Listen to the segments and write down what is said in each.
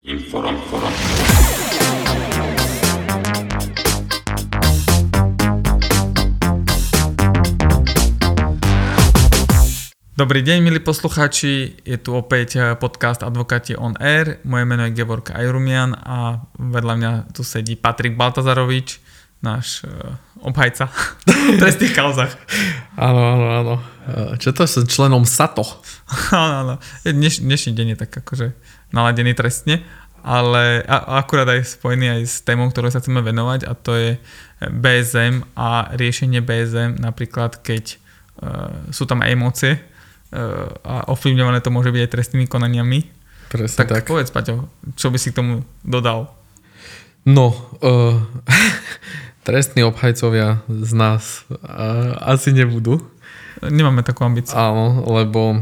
Inform, inform. Dobrý deň, milí poslucháči, je tu opäť eh, podcast Advokáti on Air. Moje meno je Gevorka Ajrumian a vedľa mňa tu sedí Patrik Baltazarovič, náš uh, obhajca v trestných kauzach. Áno, áno, áno. E, Čo to som členom SATO? Áno, áno. Dneš, dnešný deň je tak akože naladený trestne, ale a, akurát aj spojený aj s témou, ktorou sa chceme venovať a to je BSM a riešenie BSM napríklad, keď uh, sú tam emócie uh, a ovplyvňované to môže byť aj trestnými konaniami. Presne Tak, tak. povedz, Paťo, čo by si k tomu dodal? No, uh, trestní obhajcovia z nás uh, asi nebudú. Nemáme takú ambíciu. Áno, lebo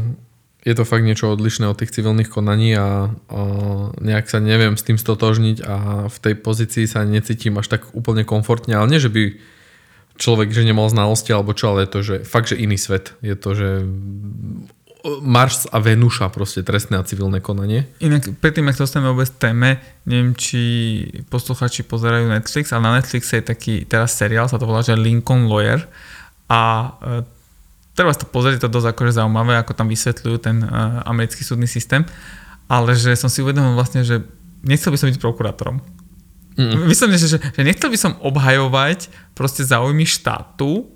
je to fakt niečo odlišné od tých civilných konaní a uh, nejak sa neviem s tým stotožniť a v tej pozícii sa necítim až tak úplne komfortne, ale nie, že by človek, že nemal znalosti alebo čo, ale je to, že fakt, že iný svet. Je to, že Mars a Venuša proste trestné a civilné konanie. Inak predtým, ak sa dostaneme vôbec téme, neviem, či posluchači pozerajú Netflix, ale na Netflixe je taký teraz seriál, sa to volá, že Lincoln Lawyer a e, treba to pozrieť, je to dosť akože zaujímavé, ako tam vysvetľujú ten e, americký súdny systém, ale že som si uvedomil vlastne, že nechcel by som byť prokurátorom. Mm. Myslím, že, že, že nechcel by som obhajovať proste záujmy štátu,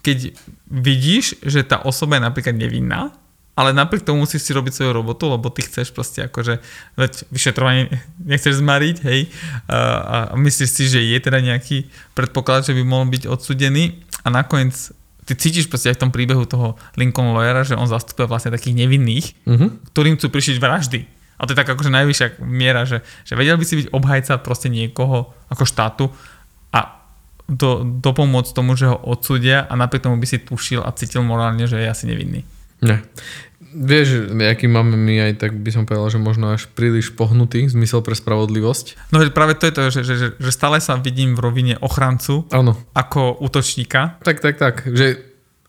keď vidíš, že tá osoba je napríklad nevinná, ale napriek tomu musíš si robiť svoju robotu, lebo ty chceš proste akože, veď vyšetrovanie nechceš zmariť, hej, a, a myslíš si, že je teda nejaký predpoklad, že by mohol byť odsudený a nakoniec ty cítiš proste aj v tom príbehu toho Lincoln Lawyera, že on zastupuje vlastne takých nevinných, Mhm. ktorým chcú prišiť vraždy. A to je tak akože najvyššia miera, že, že vedel by si byť obhajca proste niekoho ako štátu a do, dopomôcť tomu, že ho odsúdia a napriek tomu by si tušil a cítil morálne, že je asi nevinný. Ne. Vieš, aký máme my aj tak by som povedal, že možno až príliš pohnutý zmysel pre spravodlivosť. No práve to je to, že, že, že, stále sa vidím v rovine ochrancu Áno. ako útočníka. Tak, tak, tak. Že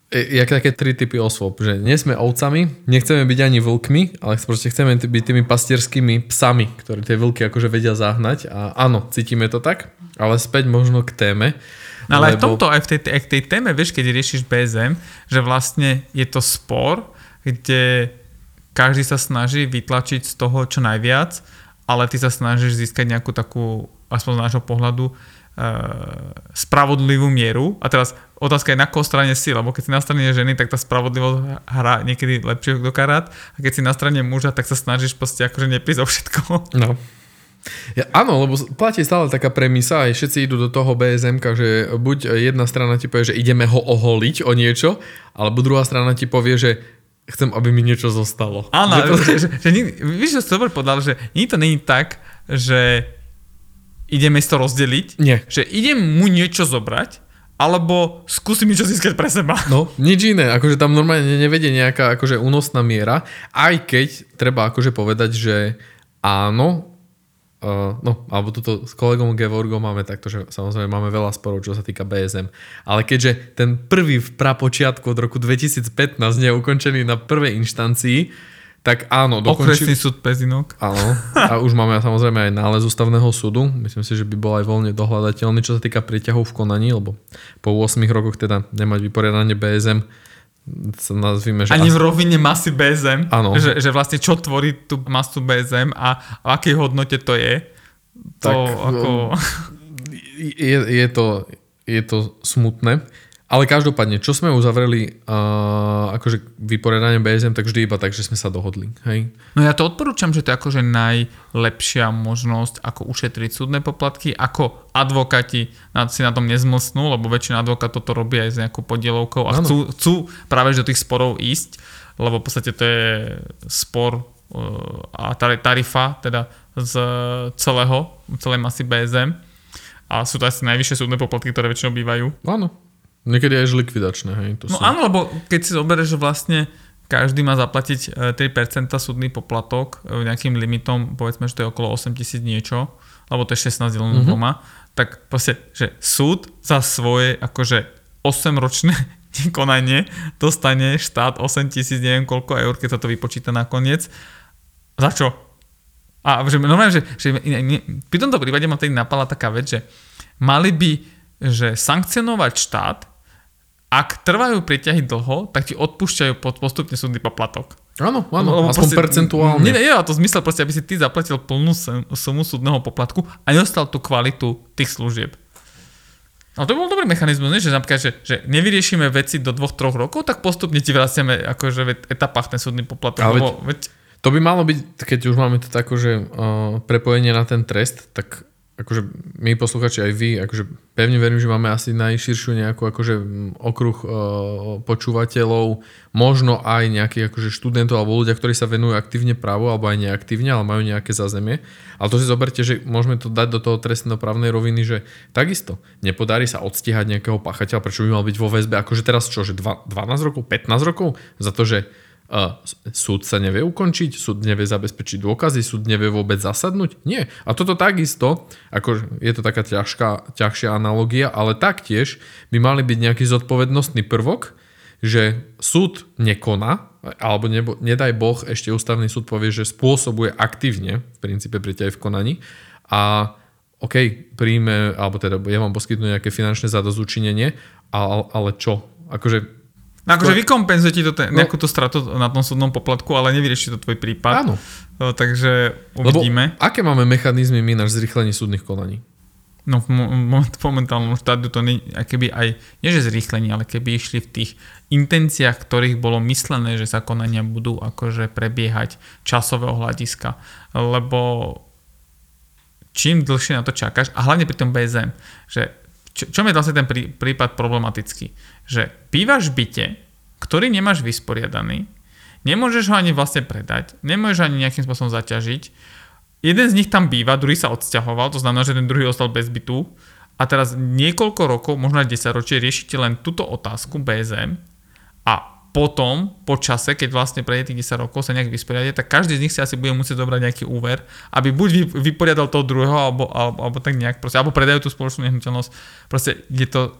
e, jak také tri typy osôb, že nie sme ovcami, nechceme byť ani vlkmi, ale proste chceme byť tými pastierskými psami, ktoré tie vlky akože vedia zahnať a áno, cítime to tak, ale späť možno k téme. No ale aj v lebo- tomto, aj v tej, aj v tej téme, vieš, keď riešiš BSM, že vlastne je to spor, kde každý sa snaží vytlačiť z toho čo najviac, ale ty sa snažíš získať nejakú takú, aspoň z nášho pohľadu, e, spravodlivú mieru. A teraz otázka je, na koho strane si, lebo keď si na strane ženy, tak tá spravodlivosť hrá niekedy lepšie do karát. A keď si na strane muža, tak sa snažíš proste akože neprísť o všetko. No. Ja, áno, lebo platí stále taká premisa, aj všetci idú do toho BSM, že buď jedna strana ti povie, že ideme ho oholiť o niečo, alebo druhá strana ti povie, že chcem, aby mi niečo zostalo. Áno, že že, že, že, že, víš, že si dobre povedal, že nie to není tak, že ideme si to rozdeliť, Nie. že idem mu niečo zobrať, alebo skúsim niečo získať pre seba. No, nič iné, akože tam normálne nevedie nejaká akože únosná miera, aj keď treba akože povedať, že áno, Uh, no, alebo tuto s kolegom Gevorgom máme takto, že samozrejme máme veľa sporov, čo sa týka BSM. Ale keďže ten prvý v prapočiatku od roku 2015 nie je ukončený na prvej inštancii, tak áno, Okresný dokončili... súd Pezinok. Áno, a už máme samozrejme aj nález ústavného súdu. Myslím si, že by bol aj voľne dohľadateľný, čo sa týka prieťahov v konaní, lebo po 8 rokoch teda nemať vyporiadanie BSM sa nazvime, že Ani v rovine masy BSM, Áno. že, že vlastne čo tvorí tú masu BSM a v akej hodnote to je. To Tak, ako... je, je, to, je to smutné. Ale každopádne, čo sme uzavreli uh, akože vyporiadanie BSM, tak vždy iba tak, že sme sa dohodli. Hej? No ja to odporúčam, že to je akože najlepšia možnosť, ako ušetriť súdne poplatky, ako advokáti si na tom nezmlsnú, lebo väčšina advokátov to robí aj s nejakou podielovkou a chcú, chcú práve do tých sporov ísť, lebo v podstate to je spor uh, a tar- tarifa teda z celého, celej masy BSM a sú to asi najvyššie súdne poplatky, ktoré väčšinou bývajú. Áno. Niekedy aj likvidačné. Hej? To No sú... áno, lebo keď si zoberieš, že vlastne každý má zaplatiť e, 3% súdny poplatok e, nejakým limitom, povedzme, že to je okolo 8 tisíc niečo, alebo to je 16 delenú mm-hmm. dvoma, tak proste, že súd za svoje akože 8-ročné konanie dostane štát 8 tisíc, neviem koľko eur, keď sa to vypočíta nakoniec. Za čo? A že normálne, že, že ne, ne, pri tomto prípade ma tedy napadla taká vec, že mali by že sankcionovať štát, ak trvajú prieťahy dlho, tak ti odpúšťajú postupne súdny poplatok. Áno, áno, Lebo aspoň proste- percentuálne. Nie, nie, to zmysel proste, aby si ty zaplatil plnú sum- sumu súdneho poplatku a nedostal tú kvalitu tých služieb. Ale to bol dobrý mechanizmus, nie? že napríklad, že, že nevyriešime veci do dvoch, troch rokov, tak postupne ti vraciame akože v etapách ten súdny poplatok. Ale lebo, veď, To by malo byť, keď už máme to tak akože uh, prepojenie na ten trest, tak akože my posluchači aj vy, akože pevne verím, že máme asi najširšiu nejakú akože okruh uh, počúvateľov, možno aj nejakých akože študentov alebo ľudia, ktorí sa venujú aktívne právu alebo aj neaktívne, ale majú nejaké zázemie. Ale to si zoberte, že môžeme to dať do toho trestnoprávnej roviny, že takisto nepodarí sa odstíhať nejakého pachateľa, prečo by mal byť vo väzbe, akože teraz čo, že dva- 12 rokov, 15 rokov za to, že Uh, súd sa nevie ukončiť, súd nevie zabezpečiť dôkazy, súd nevie vôbec zasadnúť? Nie. A toto takisto, ako je to taká ťažká, ťažšia analogia, ale taktiež by mali byť nejaký zodpovednostný prvok, že súd nekoná, alebo nebo, nedaj Boh, ešte ústavný súd povie, že spôsobuje aktívne, v princípe pri v konaní a OK, príjme, alebo teda ja vám poskytnú nejaké finančné zadozúčinenie, ale, ale čo? Akože no akože vykompenzuje ti to ten, No. nejakú tú stratu na tom súdnom poplatku, ale nevyrieši to tvoj prípad. áno. No, takže Lebo uvidíme. aké máme mechanizmy my na zrýchlenie súdnych konaní? No v mo- v momentálnom štádiu to nie, keby aj, nie že zrýchlenie, ale keby išli v tých intenciách, ktorých bolo myslené, že sa konania budú akože prebiehať časového hľadiska. Lebo čím dlhšie na to čakáš, a hlavne pri tom BSM, že čo, čo je vlastne ten prí, prípad problematický, že bývaš v byte, ktorý nemáš vysporiadaný, nemôžeš ho ani vlastne predať, nemôžeš ani nejakým spôsobom zaťažiť, jeden z nich tam býva, druhý sa odsťahoval, to znamená, že ten druhý ostal bez bytu. A teraz niekoľko rokov, možno aj 10 ročie, riešite len túto otázku BSM a potom, po čase, keď vlastne prejde tých 10 rokov, sa nejak vysporiadie, tak každý z nich si asi bude musieť zobrať nejaký úver, aby buď vy- vyporiadal toho druhého, alebo, alebo, alebo tak nejak, proste, alebo predajú tú spoločnú nehnuteľnosť. Proste je to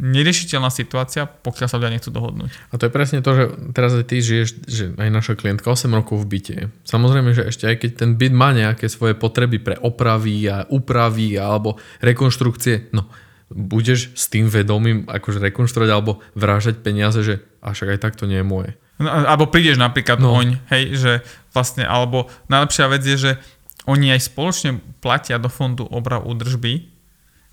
neriešiteľná situácia, pokiaľ sa ľudia nechcú dohodnúť. A to je presne to, že teraz aj ty žiješ, že aj naša klientka 8 rokov v byte. Samozrejme, že ešte aj keď ten byt má nejaké svoje potreby pre opravy a úpravy alebo rekonštrukcie, no budeš s tým vedomím akože rekonštruovať alebo vrážať peniaze, že a však aj tak to nie je moje. No, alebo prídeš napríklad No. oň, hej, že vlastne, alebo najlepšia vec je, že oni aj spoločne platia do fondu obrav údržby,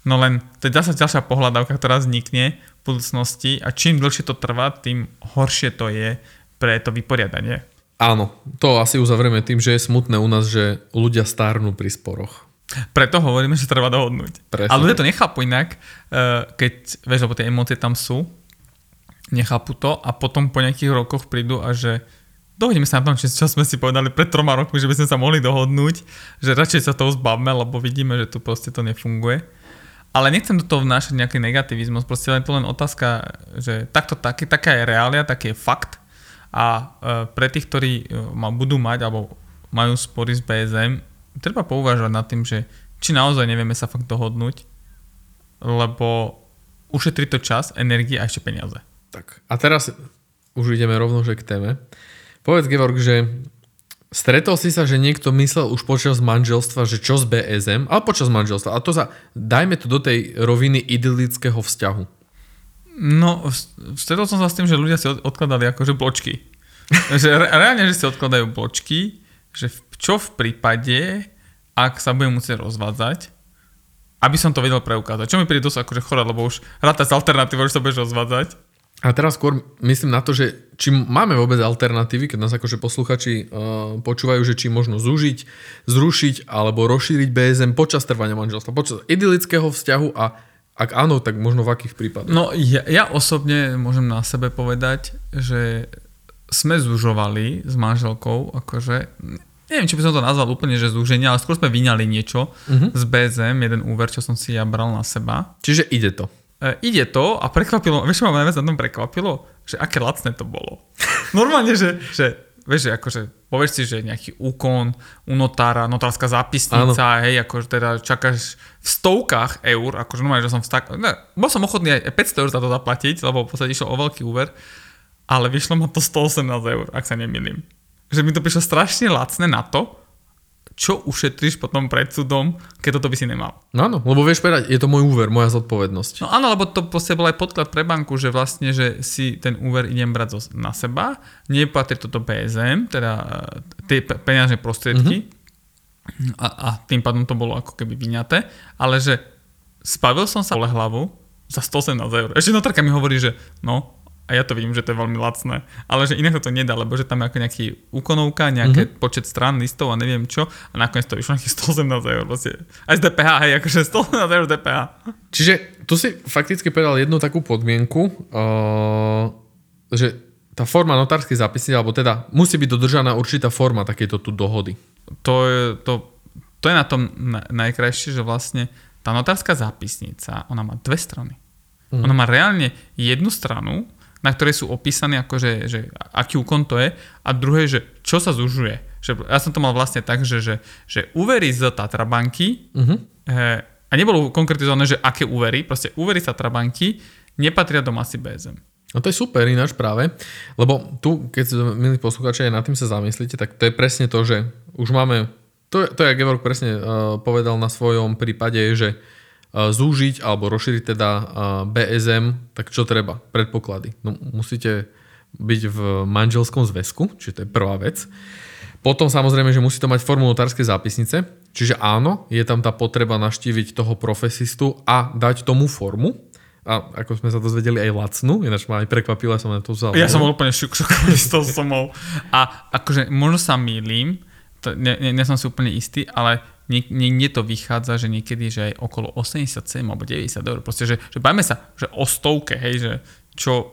no len to je zase ďalšia pohľadávka, ktorá vznikne v budúcnosti a čím dlhšie to trvá, tým horšie to je pre to vyporiadanie. Áno, to asi uzavrieme tým, že je smutné u nás, že ľudia stárnu pri sporoch. Preto hovoríme, že treba dohodnúť. Presne. Ale ľudia to nechápu inak, eh, keď, vieš, lebo tie emócie tam sú, nechápu to a potom po nejakých rokoch prídu a že dohodneme sa na tom, čo, sme si povedali pred troma rokmi, že by sme sa mohli dohodnúť, že radšej sa toho zbavme, lebo vidíme, že tu proste to nefunguje. Ale nechcem do toho vnášať nejaký negativizmus, proste len to len otázka, že takto, taký, taká je reália, taký je fakt a e, pre tých, ktorí e, ma budú mať alebo majú spory s BSM, treba pouvažovať nad tým, že či naozaj nevieme sa fakt dohodnúť, lebo ušetrí to čas, energie a ešte peniaze. Tak. A teraz už ideme rovno že k téme. Povedz, Georg, že stretol si sa, že niekto myslel už počas manželstva, že čo z BSM, ale počas manželstva. A to sa, dajme to do tej roviny idylického vzťahu. No, stretol som sa s tým, že ľudia si od- odkladali akože bločky. že re, reálne, že si odkladajú bločky, že v, čo v prípade, ak sa budem musieť rozvádzať, aby som to vedel preukázať. Čo mi príde dosť akože chore, lebo už ráta z alternatívou, že sa budeš rozvádzať. A teraz skôr myslím na to, že či máme vôbec alternatívy, keď nás akože posluchači uh, počúvajú, že či možno zúžiť, zrušiť alebo rozšíriť BSM počas trvania manželstva, počas idylického vzťahu a ak áno, tak možno v akých prípadoch. No ja, ja osobne môžem na sebe povedať, že sme zužovali s manželkou, akože, neviem, či by som to nazval úplne, že zúženie, ale skôr sme vyňali niečo uh-huh. z BZM, jeden úver, čo som si ja bral na seba. Čiže ide to. E, ide to a prekvapilo, vieš, čo ma najviac na tom prekvapilo? Že aké lacné to bolo. Normálne, že, že vieš, že akože, povieš si, že nejaký úkon u notára, notárska zápisnica, hej, akože teda čakáš v stovkách eur, akože normálne, že som v stak... Ne, bol som ochotný aj 500 eur za to zaplatiť, lebo v podstate išlo o veľký úver, ale vyšlo ma to 118 eur, ak sa nemýlim. Že mi to prišlo strašne lacné na to, čo ušetríš potom pred súdom, keď toto by si nemal. No áno, lebo vieš povedať, je to môj úver, moja zodpovednosť. No áno, lebo to po bol aj podklad pre banku, že vlastne, že si ten úver idem brať na seba, nepatrí toto PSM, teda e, tie pe- peňažné prostriedky Mhm. a, a tým pádom to bolo ako keby vyňaté, ale že spavil som saole hlavu za 118 eur. Ešte notarka mi hovorí, že no, a ja to vidím, že to je veľmi lacné, ale že inak to nedá, lebo že tam je ako nejaký úkonovka, nejaké Mhm. mm-hmm. počet strán, listov a neviem čo a nakoniec to vyšlo nejakých 118 eur. Vlastne. Aj z DPH, hej, akože 118 eur DPH. Čiže tu si fakticky povedal jednu takú podmienku, uh, že tá forma notárskej zápisnice, alebo teda musí byť dodržaná určitá forma takéto tu dohody. to je, to, to je na tom na, najkrajšie, že vlastne tá notárska zápisnica, ona má dve strany. Mm. Ona má reálne jednu stranu, na ktorej sú opísané akože, že aký úkon to je a druhé, že čo sa zužuje. Že, ja som to mal vlastne tak, že, že, že úvery z Tatrabanky Uh-huh. eh, a nebolo konkretizované, že aké úvery, proste úvery z Tatrabanky nepatria do masy BSM. No to je super ináč práve, lebo tu, keď milí poslucháči, aj nad tým sa zamyslíte, tak to je presne to, že už máme, to, to je, Gevorg presne uh, povedal na svojom prípade, že uh, zúžiť alebo rozšíriť teda BSM, tak čo treba? Predpoklady. No, musíte byť v manželskom zväzku, čiže to je prvá vec. Potom samozrejme, že musí to mať formu notárskej zápisnice, čiže áno, je tam tá potreba naštíviť toho profesistu a dať tomu formu. A ako sme sa dozvedeli aj lacnú, ináč ma aj prekvapilo, ja som na to vzal. Ja som úplne šok, šokovaný z toho somov. A akože možno sa mýlim, to, ne, ne, ne som si úplne istý, ale nie, nie, nie to vychádza, že niekedy, že aj okolo 87 alebo 90 eur. Proste, že, že bajme sa, že o stovke, hej, že čo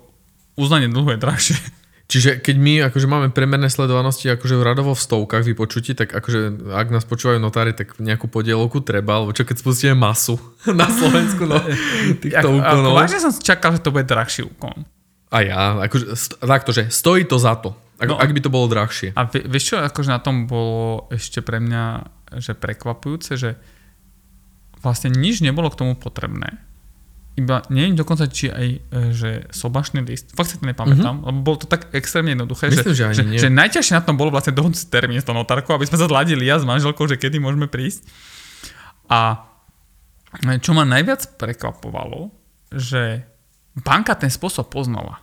uznanie dlhu je drahšie. Čiže keď my akože máme premerné sledovanosti akože radovo v stovkách vypočutí, tak akože ak nás počúvajú notári, tak nejakú podielovku treba, alebo čo keď spustíme masu na Slovensku, no týchto Ako, ako, úkonov. vážne som čakal, že to bude drahší úkon. A ja, akože, takto, že stojí to za to. Ak, No. ak by to bolo drahšie. A vie, vieš čo, akože na tom bolo ešte pre mňa že prekvapujúce, že vlastne nič nebolo k tomu potrebné. Iba neviem dokonca, či aj e, že sobašný list, fakt si to nepamätám, mm-hmm. lebo bolo to tak extrémne jednoduché, Myslím, že že, že, že najťažšie na tom bolo vlastne dohodnúť termín s tou notárkou, aby sme sa zladili ja s manželkou, že kedy môžeme prísť. A čo ma najviac prekvapovalo, že banka ten spôsob poznala.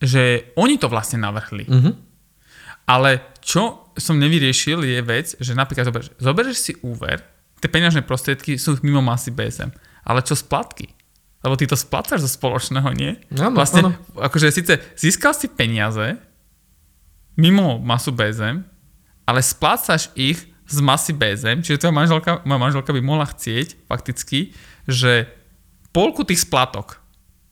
Že oni to vlastne navrhli. Mhm. Ale čo som nevyriešil je vec, že napríklad zoberieš, zoberieš si úver, tie peňažné prostriedky sú mimo masy BSM, ale čo splatky? Lebo ty to splácaš zo spoločného, nie? Áno, vlastne, áno. akože síce získal si peniaze mimo masu BSM, ale splácaš ich z masy BSM, čiže tvoja manželka, moja manželka by mohla chcieť fakticky, že polku tých splatok,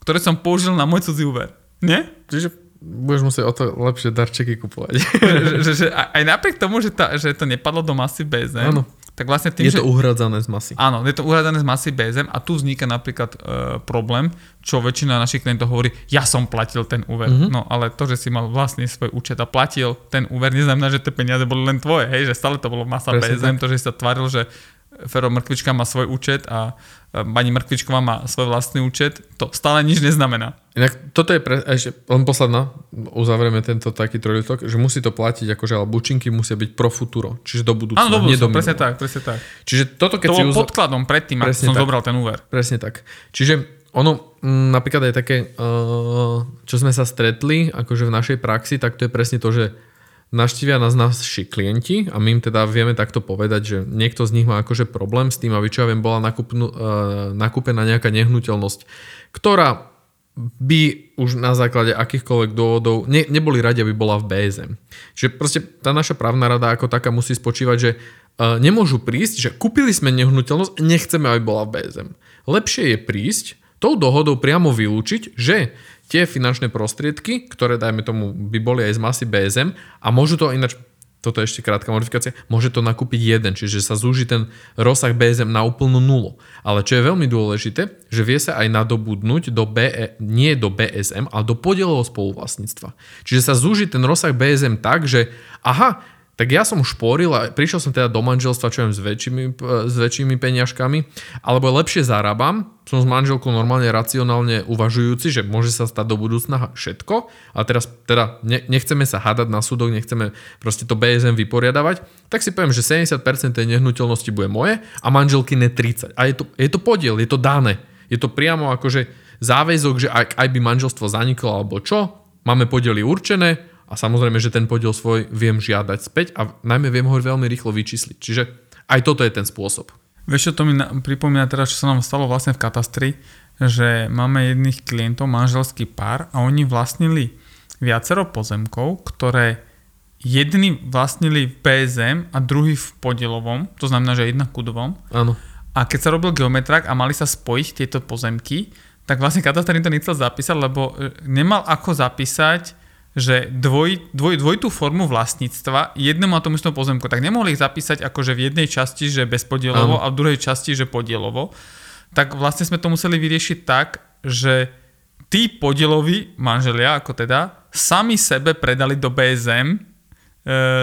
ktoré som použil na môj cudzí úver, nie? Čiže budeš musieť o to lepšie darčeky kupovať. že, že, že aj napriek tomu, že, tá, že to nepadlo do masy BSM, Áno. tak vlastne tým, Je že... to uhradzané z masy. Áno, je to uhradené z masy BSM a tu vzniká napríklad e, problém, čo väčšina našich klientov hovorí, ja som platil ten úver. Mhm. Mm-hmm. No ale to, že si mal vlastný svoj účet a platil ten úver, neznamená, že tie peniaze boli len tvoje, hej, že stále to bolo masa Presne BSM, to, že si sa tváril, že Fero Mrkvička má svoj účet a pani Mrkvičková má svoj vlastný účet, to stále nič neznamená. Inak toto je pre, ešte len posledná, uzavrieme tento taký trojlitok, že musí to platiť, akože, ale bučinky musia byť pro futuro, čiže do budúcna, Áno, do nie budúcna, presne tak, presne tak. Čiže toto keď To si bol uza- podkladom predtým, ako som tak. zobral ten úver. Presne tak. Čiže ono mm, napríklad aj také, uh, čo sme sa stretli, akože v našej praxi, tak to je presne to, že naštívia nás naši klienti a my im teda vieme takto povedať, že niekto z nich má akože problém s tým, aby čo ja viem, bola nakupnú, uh, nakúpená nejaká nehnuteľnosť, ktorá by už na základe akýchkoľvek dôvodov ne, neboli radi, aby bola v BSM. Čiže proste tá naša právna rada ako taká musí spočívať, že uh, nemôžu prísť, že kúpili sme nehnuteľnosť, nechceme, aby bola v BSM. Lepšie je prísť, tou dohodou priamo vylúčiť, že tie finančné prostriedky, ktoré dajme tomu by boli aj z masy BSM a môžu to ináč toto je ešte krátka modifikácia, môže to nakúpiť jeden, čiže sa zúži ten rozsah BSM na úplnú nulu. Ale čo je veľmi dôležité, že vie sa aj nadobudnúť do BE, nie do BSM, ale do podielového spoluvlastníctva. Čiže sa zúži ten rozsah BSM tak, že aha, tak ja som šporil a prišiel som teda do manželstva, čo viem, s väčšími, s väčšími peniažkami, alebo lepšie zarábam, som s manželkou normálne racionálne uvažujúci, že môže sa stať do budúcna všetko a teraz teda ne, nechceme sa hádať na súdok, nechceme proste to BSM vyporiadavať, tak si poviem, že 70% tej nehnuteľnosti bude moje a manželky ne 30. A je to, je to podiel, je to dané. Je to priamo akože záväzok, že ak aj by manželstvo zaniklo alebo čo, máme podiely určené, a samozrejme, že ten podiel svoj viem žiadať späť a najmä viem ho veľmi rýchlo vyčísliť. Čiže aj toto je ten spôsob. Vieš, čo to mi na, pripomína teraz, čo sa nám stalo vlastne v katastri, že máme jedných klientov, manželský pár a oni vlastnili viacero pozemkov, ktoré jedni vlastnili v PSM a druhý v podielovom, to znamená, že jedna ku dvom. Áno. A keď sa robil geometrak a mali sa spojiť tieto pozemky, tak vlastne katastr to nechcel zapísať, lebo e, nemal ako zapísať že dvoj, dvoj, dvojitú formu vlastníctva jednému a tomu istom pozemku, tak nemohli ich zapísať akože v jednej časti, že bezpodielovo a v druhej časti, že podielovo. Tak vlastne sme to museli vyriešiť tak, že tí podieloví manželia, ako teda, sami sebe predali do BSM e,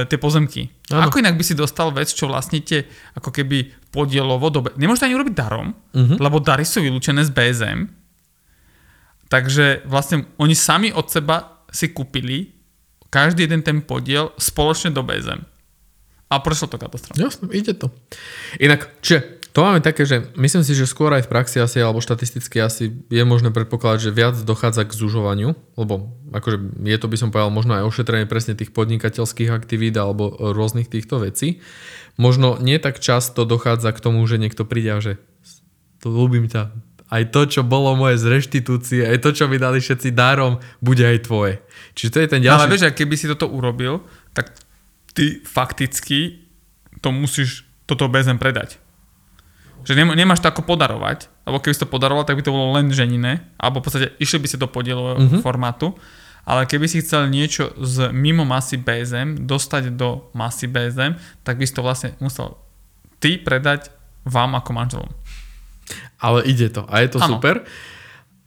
tie pozemky. Ano. Ako inak by si dostal vec, čo vlastníte ako keby podielovo do... Nemôžete ani urobiť darom, uh-huh. lebo dary sú vylúčené z BSM. Takže vlastne oni sami od seba si kúpili každý jeden ten podiel spoločne do BZM. A prešlo to katastrofálne. Jasne, ide to. Inak, čiže to máme také, že myslím si, že skôr aj v praxi asi, alebo štatisticky asi je možné predpokladať, že viac dochádza k zužovaniu, lebo akože je to by som povedal možno aj ošetrenie presne tých podnikateľských aktivít alebo rôznych týchto vecí. Možno nie tak často dochádza k tomu, že niekto príde a že ľúbim ťa, aj to, čo bolo moje z reštitúcie, aj to, čo mi dali všetci darom, bude aj tvoje. Čiže to je ten ďalší... Ale vieš, keby si toto urobil, tak ty fakticky to musíš toto bezem predať. Že nemáš to ako podarovať, lebo keby si to podaroval, tak by to bolo len ženine, alebo v podstate išli by si do podielového uh-huh. formátu, ale keby si chcel niečo z mimo masy BSM dostať do masy BSM, tak by si to vlastne musel ty predať vám ako manželom. Ale ide to a je to ano. super.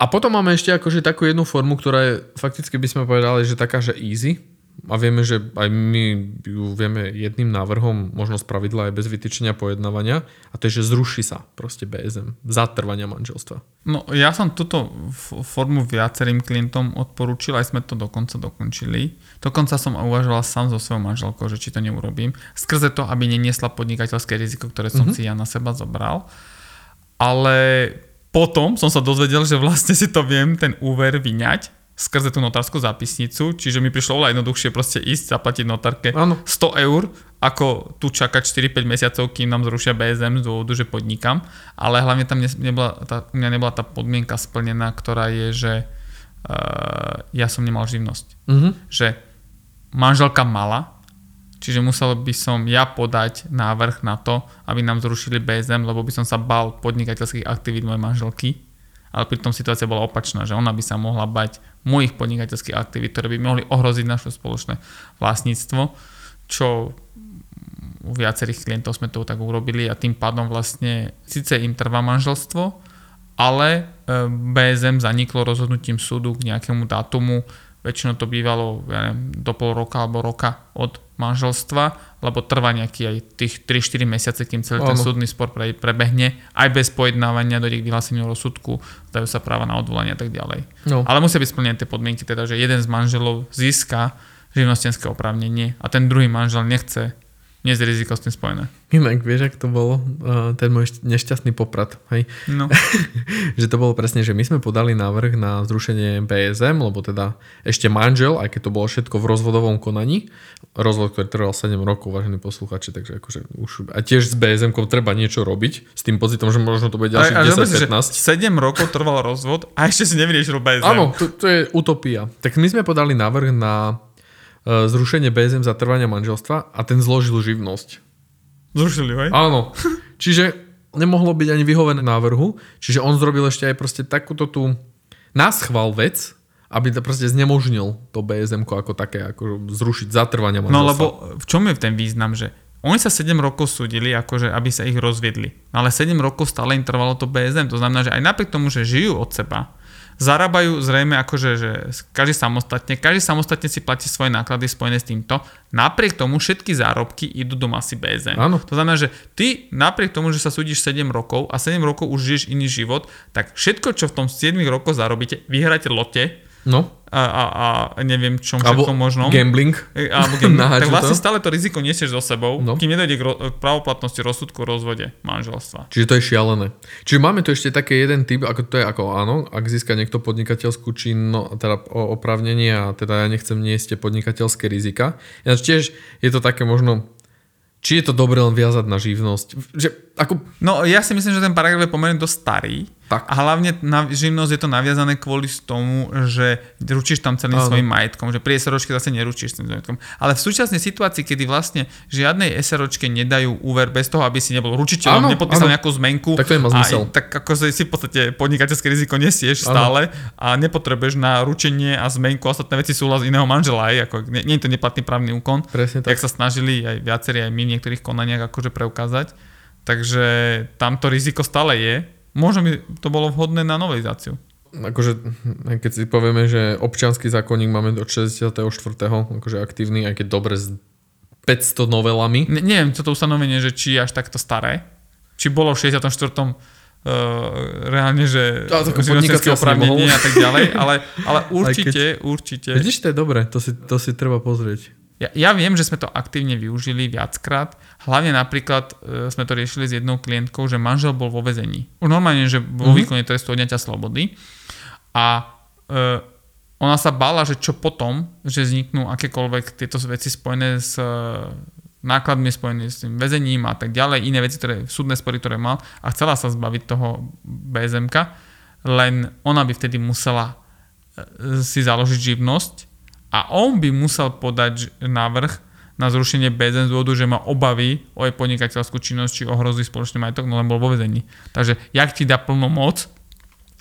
A potom máme ešte akože takú jednu formu, ktorá je fakticky by sme povedali, že taká, že easy. A vieme, že aj my ju vieme jedným návrhom možno spravidla aj bez vytýčenia pojednávania. A to je, že zruší sa proste BSM. Zatrvania manželstva. No ja som túto formu viacerým klientom odporúčil, aj sme to dokonca dokončili. Dokonca som uvažoval sám so svojou manželkou, že či to neurobím. Skrze to, aby neniesla podnikateľské riziko, ktoré som mm-hmm. si ja na seba zobral ale potom som sa dozvedel, že vlastne si to viem ten úver vyňať skrze tú notárskú zápisnicu, čiže mi prišlo oveľa jednoduchšie proste ísť, zaplatiť notárke ano. 100 eur, ako tu čakať 4-5 mesiacov, kým nám zrušia BSM z dôvodu, že podnikam, ale hlavne tam nebola, tá, u mňa nebola tá podmienka splnená, ktorá je, že uh, ja som nemal živnosť. Uh-huh. Že manželka mala, Čiže musel by som ja podať návrh na to, aby nám zrušili BSM, lebo by som sa bal podnikateľských aktivít mojej manželky. Ale pritom situácia bola opačná, že ona by sa mohla bať mojich podnikateľských aktivít, ktoré by mohli ohroziť naše spoločné vlastníctvo, čo u viacerých klientov sme to tak urobili a tým pádom vlastne síce im trvá manželstvo, ale e, BSM zaniklo rozhodnutím súdu k nejakému dátumu, väčšinou to bývalo ja neviem, do pol roka alebo roka od manželstva, lebo trvá nejaký aj tých 3-4 mesiace, kým celý ten súdny spor pre, prebehne, aj bez pojednávania dojde k vyhláseniu rozsudku, dajú sa práva na odvolanie a tak ďalej. No. Ale musia byť splnené tie podmienky, teda, že jeden z manželov získa živnostenské oprávnenie a ten druhý manžel nechce nie je riziko s tým spojené. Inak vieš, ak to bolo, uh, ten môj nešťastný poprat, hej? No. že to bolo presne, že my sme podali návrh na zrušenie BSM, lebo teda ešte manžel, aj keď to bolo všetko v rozvodovom konaní, rozvod, ktorý trval 7 rokov, vážení posluchači, takže akože už, a tiež s BSM treba niečo robiť, s tým pocitom, že možno to bude ďalších 10-15. 7 rokov trval rozvod a ešte si nevyriešil BSM. Áno, to, to je utopia. Tak my sme podali návrh na zrušenie BSM za trvania manželstva a ten zložil živnosť. Zrušili ho aj? Áno. Čiže nemohlo byť ani vyhovené návrhu, čiže on zrobil ešte aj proste takúto tú náschval vec, aby to proste znemožnil to BSM ako také, ako zrušiť zatrvania manželstva. No lebo v čom je ten význam, že oni sa 7 rokov súdili, akože aby sa ich rozviedli. Ale 7 rokov stále im trvalo to BSM. To znamená, že aj napriek tomu, že žijú od seba, zarábajú zrejme akože, že každý samostatne, každý samostatne si platí svoje náklady spojené s týmto. Napriek tomu všetky zárobky idú do masy BSM. Áno. To znamená, že ty napriek tomu, že sa súdiš 7 rokov a 7 rokov už žiješ iný život, tak všetko, čo v tom 7 rokoch zarobíte, vyhráte lote, No, a, a, a neviem čom alebo všetkom možnom. gambling. E, Alebo gambling, tak vlastne to. stále to riziko nesieš so sebou, No. kým nedojde k, ro- k pravoplatnosti rozsudku o rozvode manželstva. Čiže to je šialené. Čiže máme tu ešte také jeden typ, ako to je ako áno, ak získa niekto podnikateľskú činno, teda o- oprávnenie a teda ja nechcem niesť podnikateľské rizika. Ináč tiež je to také možno, či je to dobre len viazať na živnosť. Že ako, No ja si myslím, že ten paragraf je pomerne dosť starý. Tak. A hlavne na živnosť je to naviazané kvôli tomu, že ručíš tam celým Áno. svojim majetkom, že pri SROčke zase neručíš tým majetkom. Ale v súčasnej situácii, kedy vlastne žiadnej SROčke nedajú úver bez toho, aby si nebol ručiteľom, Áno, nepodpísal áno. nejakú zmenku. Tak to nemá zmysel. A, tak ako si v podstate podnikateľské riziko nesieš stále a nepotrebuješ na ručenie a zmenku a ostatné veci súhlas iného manžela. Aj, ako, nie, nie je to neplatný právny úkon. Presne tak. Jak sa snažili aj viacerí, aj my v niektorých konaniach akože preukázať. Takže tamto riziko stále je. Možno by to bolo vhodné na novelizáciu. akože, keď si povieme, že občianský zákonník máme od 64. akože aktívny, aj keď dobre s 500 novelami. Ne, neviem, čo to ustanovenie, že či je až takto staré. Či bolo v 64. Uh, reálne, že A tak živnostenské podnikateľ si oprávnenie nemohol. a tak ďalej, ale, ale určite, určite. Vidíš, to je dobre, to si, to si treba pozrieť. Ja, ja viem, že sme to aktívne využili viackrát. Hlavne napríklad e, sme to riešili s jednou klientkou, že manžel bol vo vezení. Už normálne, že vo Mhm. výkone trestu odňatia slobody. A e, ona sa bála, že čo potom, že vzniknú akékoľvek tieto veci spojené s e, nákladmi spojené s tým väzením a tak ďalej, iné veci, ktoré súdne spory, ktoré mal a chcela sa zbaviť toho BSMK, len ona by vtedy musela e, si založiť živnosť a on by musel podať návrh na zrušenie BZN z dôvodu, že má obavy o jej podnikateľskú činnosť, či ohrozí spoločný majetok, no len bol vo vezení. Takže jak ti dá plnú moc,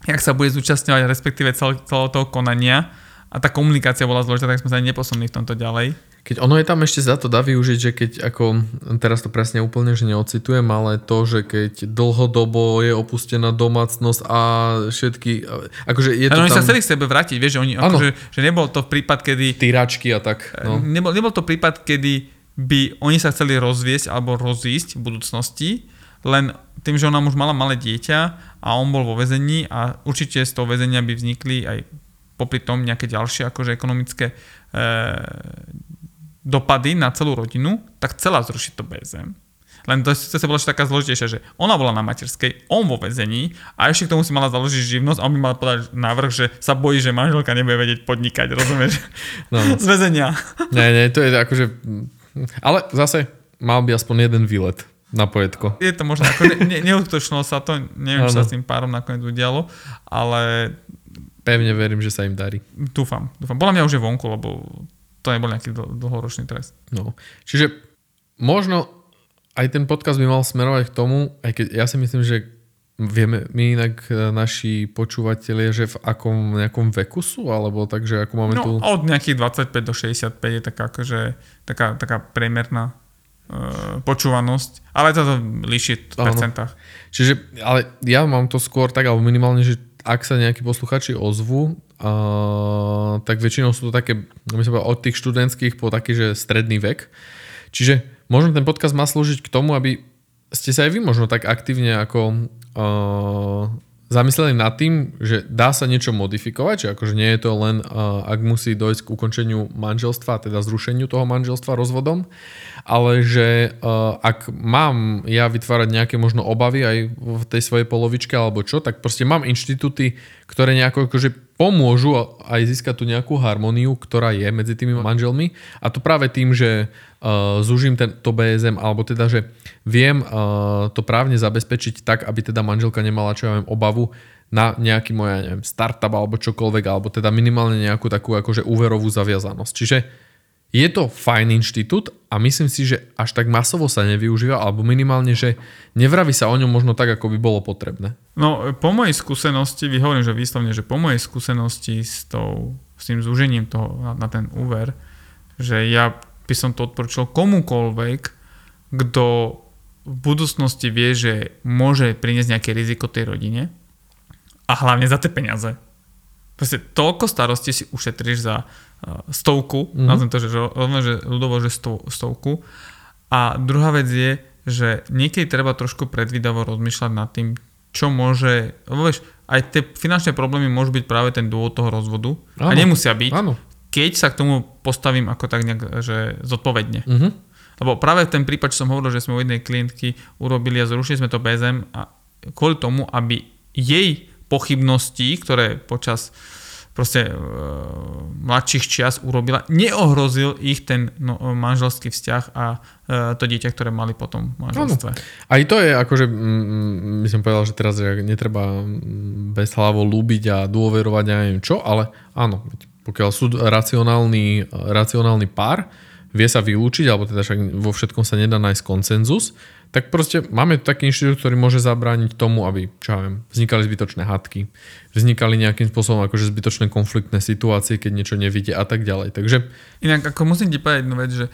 jak sa bude zúčastňovať respektíve celého toho konania a tá komunikácia bola zložitá, tak sme sa neposunuli v tomto ďalej. Keď ono je tam ešte za to dá využiť, že keď ako, teraz to presne úplne, že neocitujem, ale to, že keď dlhodobo je opustená domácnosť a všetky, akože je to oni tam sa chceli k sebe vrátiť, vieš, že, oni, akože, že nebol to prípad, kedy tyračky a tak. No. Nebol, nebol to prípad, kedy by oni sa chceli rozviesť alebo rozísť v budúcnosti, len tým, že ona už mala malé dieťa a on bol vo väzení a určite z toho väzenia by vznikli aj popri tom nejaké ďalšie akože ekonomické e, dopady na celú rodinu, tak chcela zrušiť to BSM. Len to sa bola ešte taká zložitejšia, že ona bola na materskej, on vo väzení a ešte k tomu si mala založiť živnosť a on by mal podať návrh, že sa bojí, že manželka nebude vedieť podnikať, rozumieš? No. Z väzenia. Nie, nie, to je akože... Ale zase mal by aspoň jeden výlet na pojetko. Je to možno, ako ne, ne, sa to, neviem, čo sa s tým párom nakoniec udialo, ale Pevne verím, že sa im darí. dúfam, dúfam. Podľa mňa už je vonku, lebo to nebol nejaký dl- dlhoročný trest. No. Čiže možno aj ten podcast by mal smerovať k tomu, aj keď ja si myslím, že vieme my inak e, naši počúvatelia, že v akom nejakom veku sú, alebo takže ako máme No, tu... od nejakých 25 do 65 je taká, akože, taká, taká priemerná uh, počúvanosť, ale to líši v Áno. percentách. Čiže, ale ja mám to skôr tak, alebo minimálne, že ak sa nejakí posluchači ozvú, uh, tak väčšinou sú to také, myslím, od tých študentských po taký, že stredný vek. Čiže možno ten podcast má slúžiť k tomu, aby ste sa aj vy možno tak aktívne ako uh, zamysleli nad tým, že dá sa niečo modifikovať, že akože nie je to len, uh, ak musí dojsť k ukončeniu manželstva, teda zrušeniu toho manželstva rozvodom, ale že uh, ak mám ja vytvárať nejaké možno obavy aj v tej svojej polovičke alebo čo, tak proste mám inštitúty, ktoré nejako akože pomôžu aj získať tu nejakú harmóniu, ktorá je medzi tými manželmi a to práve tým, že uh, zúžim ten, to BSM, alebo teda, že viem uh, to právne zabezpečiť tak, aby teda manželka nemala, čo ja viem, obavu na nejaký môj, ja neviem, startup alebo čokoľvek, alebo teda minimálne nejakú takú akože úverovú zaviazanosť. Čiže je to fajn inštitút a myslím si, že až tak masovo sa nevyužíva, alebo minimálne, že nevraví sa o ňom možno tak, ako by bolo potrebné. No, po mojej skúsenosti, vy hovorím, že výslovne, že po mojej skúsenosti s, tou, s tým zúžením toho na, na ten úver, že ja by som to odporúčal komukoľvek, kto v budúcnosti vie, že môže priniesť nejaké riziko tej rodine a hlavne za tie peniaze. Proste toľko starostí si ušetríš za uh, stovku, mm-hmm. nazvem to, že, že ľudovo, že sto, stovku. A druhá vec je, že niekedy treba trošku predvídavo rozmýšľať nad tým, čo môže, vieš, aj tie finančné problémy môžu byť práve ten dôvod toho rozvodu ano. a nemusia byť, ano. keď sa k tomu postavím ako tak nejak, že zodpovedne. Mm-hmm. Lebo práve ten prípad, čo som hovoril, že sme u jednej klientky urobili a zrušili sme to BZM a kvôli tomu, aby jej pochybností, ktoré počas proste e, mladších čias urobila, neohrozil ich ten no, manželský vzťah a e, to dieťa, ktoré mali potom v manželstve. Ano. Aj to je akože, my som povedal, že teraz že netreba bez hlavo lúbiť a dôverovať a neviem čo, ale áno, pokiaľ sú racionálny, racionálny pár, vie sa vylúčiť, alebo teda však vo všetkom sa nedá nájsť koncenzus, tak proste máme taký inštitút, ktorý môže zabrániť tomu, aby, čo ja viem, vznikali zbytočné hadky, vznikali nejakým spôsobom akože zbytočné konfliktné situácie, keď niečo nevidie a tak ďalej. Takže... Inak ako musím ti povedať jednu vec, že e,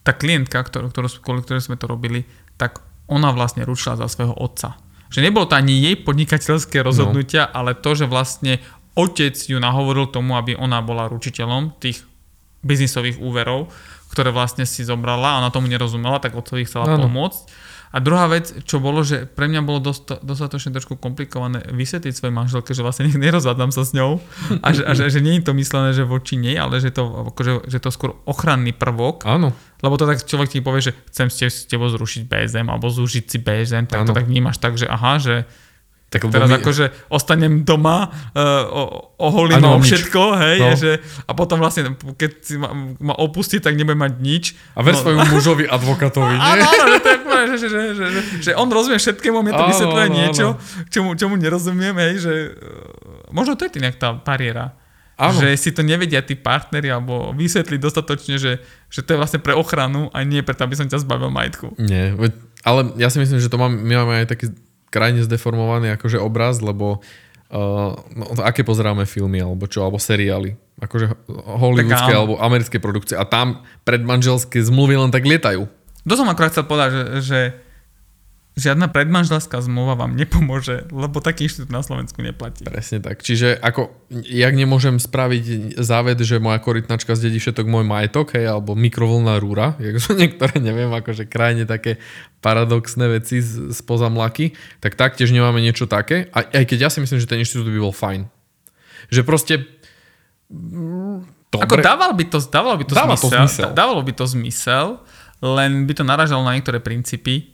tá klientka, ktorú, ktorú, kvôli ktorej sme to robili, tak ona vlastne ručila za svojho otca. Že nebolo to ani jej podnikateľské no. rozhodnutia, no. ale to, že vlastne otec ju nahovoril tomu, aby ona bola ručiteľom tých biznisových úverov, ktoré vlastne si zobrala a ona tomu nerozumela, tak otcovi chcela ano. pomôcť. A druhá vec, čo bolo, že pre mňa bolo dosť, dostatočne trošku komplikované vysvetliť svojej manželke, že vlastne nerozhádam sa s ňou a že, a že, že nie je to myslené, že voči nej, ale že to, akože, že to skôr ochranný prvok. Áno. Lebo to tak človek ti povie, že chcem s tebou zrušiť BSM alebo zúžiť si BSM, tak ano. to tak vnímaš tak, že aha, že tak teraz my... akože ostanem doma, uh, oholím o všetko, hej, no. že, a potom vlastne, keď si ma, ma opustí, tak nebudem mať nič. A ver no, svojmu mužovi advokatovi, nie? Áno, áno, že, to je, že, že, že, že, že on rozumie všetkému, mne to vysvetľuje niečo, čomu, čomu nerozumiem, hej, že uh, možno to je nejak tá bariéra. Áno. Že si to nevedia tí partneri alebo vysvetliť dostatočne, že, že to je vlastne pre ochranu a nie preto, aby som ťa zbavil majetku. Nie, ale ja si myslím, že to mám, my máme aj taký krajne zdeformovaný akože obraz, lebo uh, no, aké pozeráme filmy alebo čo, alebo seriály. Akože hollywoodske alebo americké produkcie. A tam predmanželské zmluvy len tak lietajú. To som akorát chcel povedať, že, že žiadna predmanželská zmluva vám nepomôže, lebo taký inštitút na Slovensku neplatí. Presne tak. Čiže ako, jak nemôžem spraviť záved, že moja korytnačka zdedí všetok môj majetok, hej, alebo mikrovlná rúra, jak sú niektoré, neviem, akože krajne také paradoxné veci z, z pozamlaky, tak taktiež nemáme niečo také. A, aj keď ja si myslím, že ten inštitút by bol fajn. Že proste Dobre. Ako dával by to, dávalo by to, Dáva zmysel, to zmysel. Dávalo by to zmysel, len by to naražalo na niektoré princípy,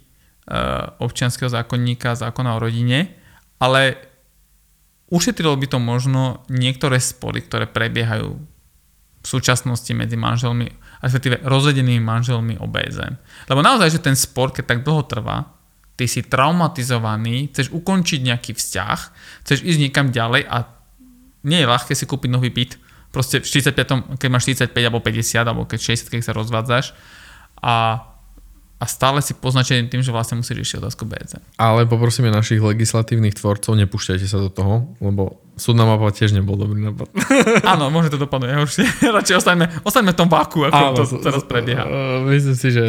občianského zákonníka, zákona o rodine, ale ušetrilo by to možno niektoré spory, ktoré prebiehajú v súčasnosti medzi manželmi, respektíve rozvedenými manželmi o BZM. Lebo naozaj, že ten spor, keď tak dlho trvá, ty si traumatizovaný, chceš ukončiť nejaký vzťah, chceš ísť niekam ďalej a nie je ľahké si kúpiť nový byt. Proste v 45, keď máš 45 alebo 50, alebo keď 60, keď sa rozvádzaš a a stále si poznačený tým, že vlastne musíš riešiť otázku BC. Ale poprosíme našich legislatívnych tvorcov, nepúšťajte sa do toho, lebo súdna mapa tiež nebol dobrý nápad. Áno, môže to dopadnúť horšie. Radšej ostaňme, ostaňme v tom váku, ako Áno, to teraz prebieha. Myslím si, že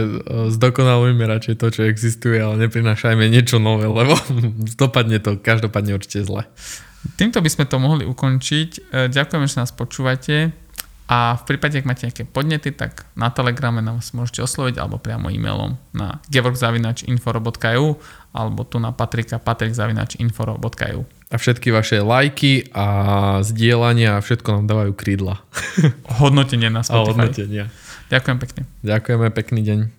zdokonalujeme radšej to, čo existuje, ale neprinášajme niečo nové, lebo dopadne to každopádne určite zle. Týmto by sme to mohli ukončiť. E, ďakujem, že nás počúvate. A v prípade, ak máte nejaké podnety, tak na Telegrame nás môžete osloviť alebo priamo e-mailom na gevorgzavinačinforo.eu alebo tu na Patrika patrikzavinačinforo.eu A všetky vaše lajky a zdieľania a všetko nám dávajú krídla. Hodnotenie na Spotify. A hodnotenia. Ďakujem pekne. Ďakujeme, pekný deň.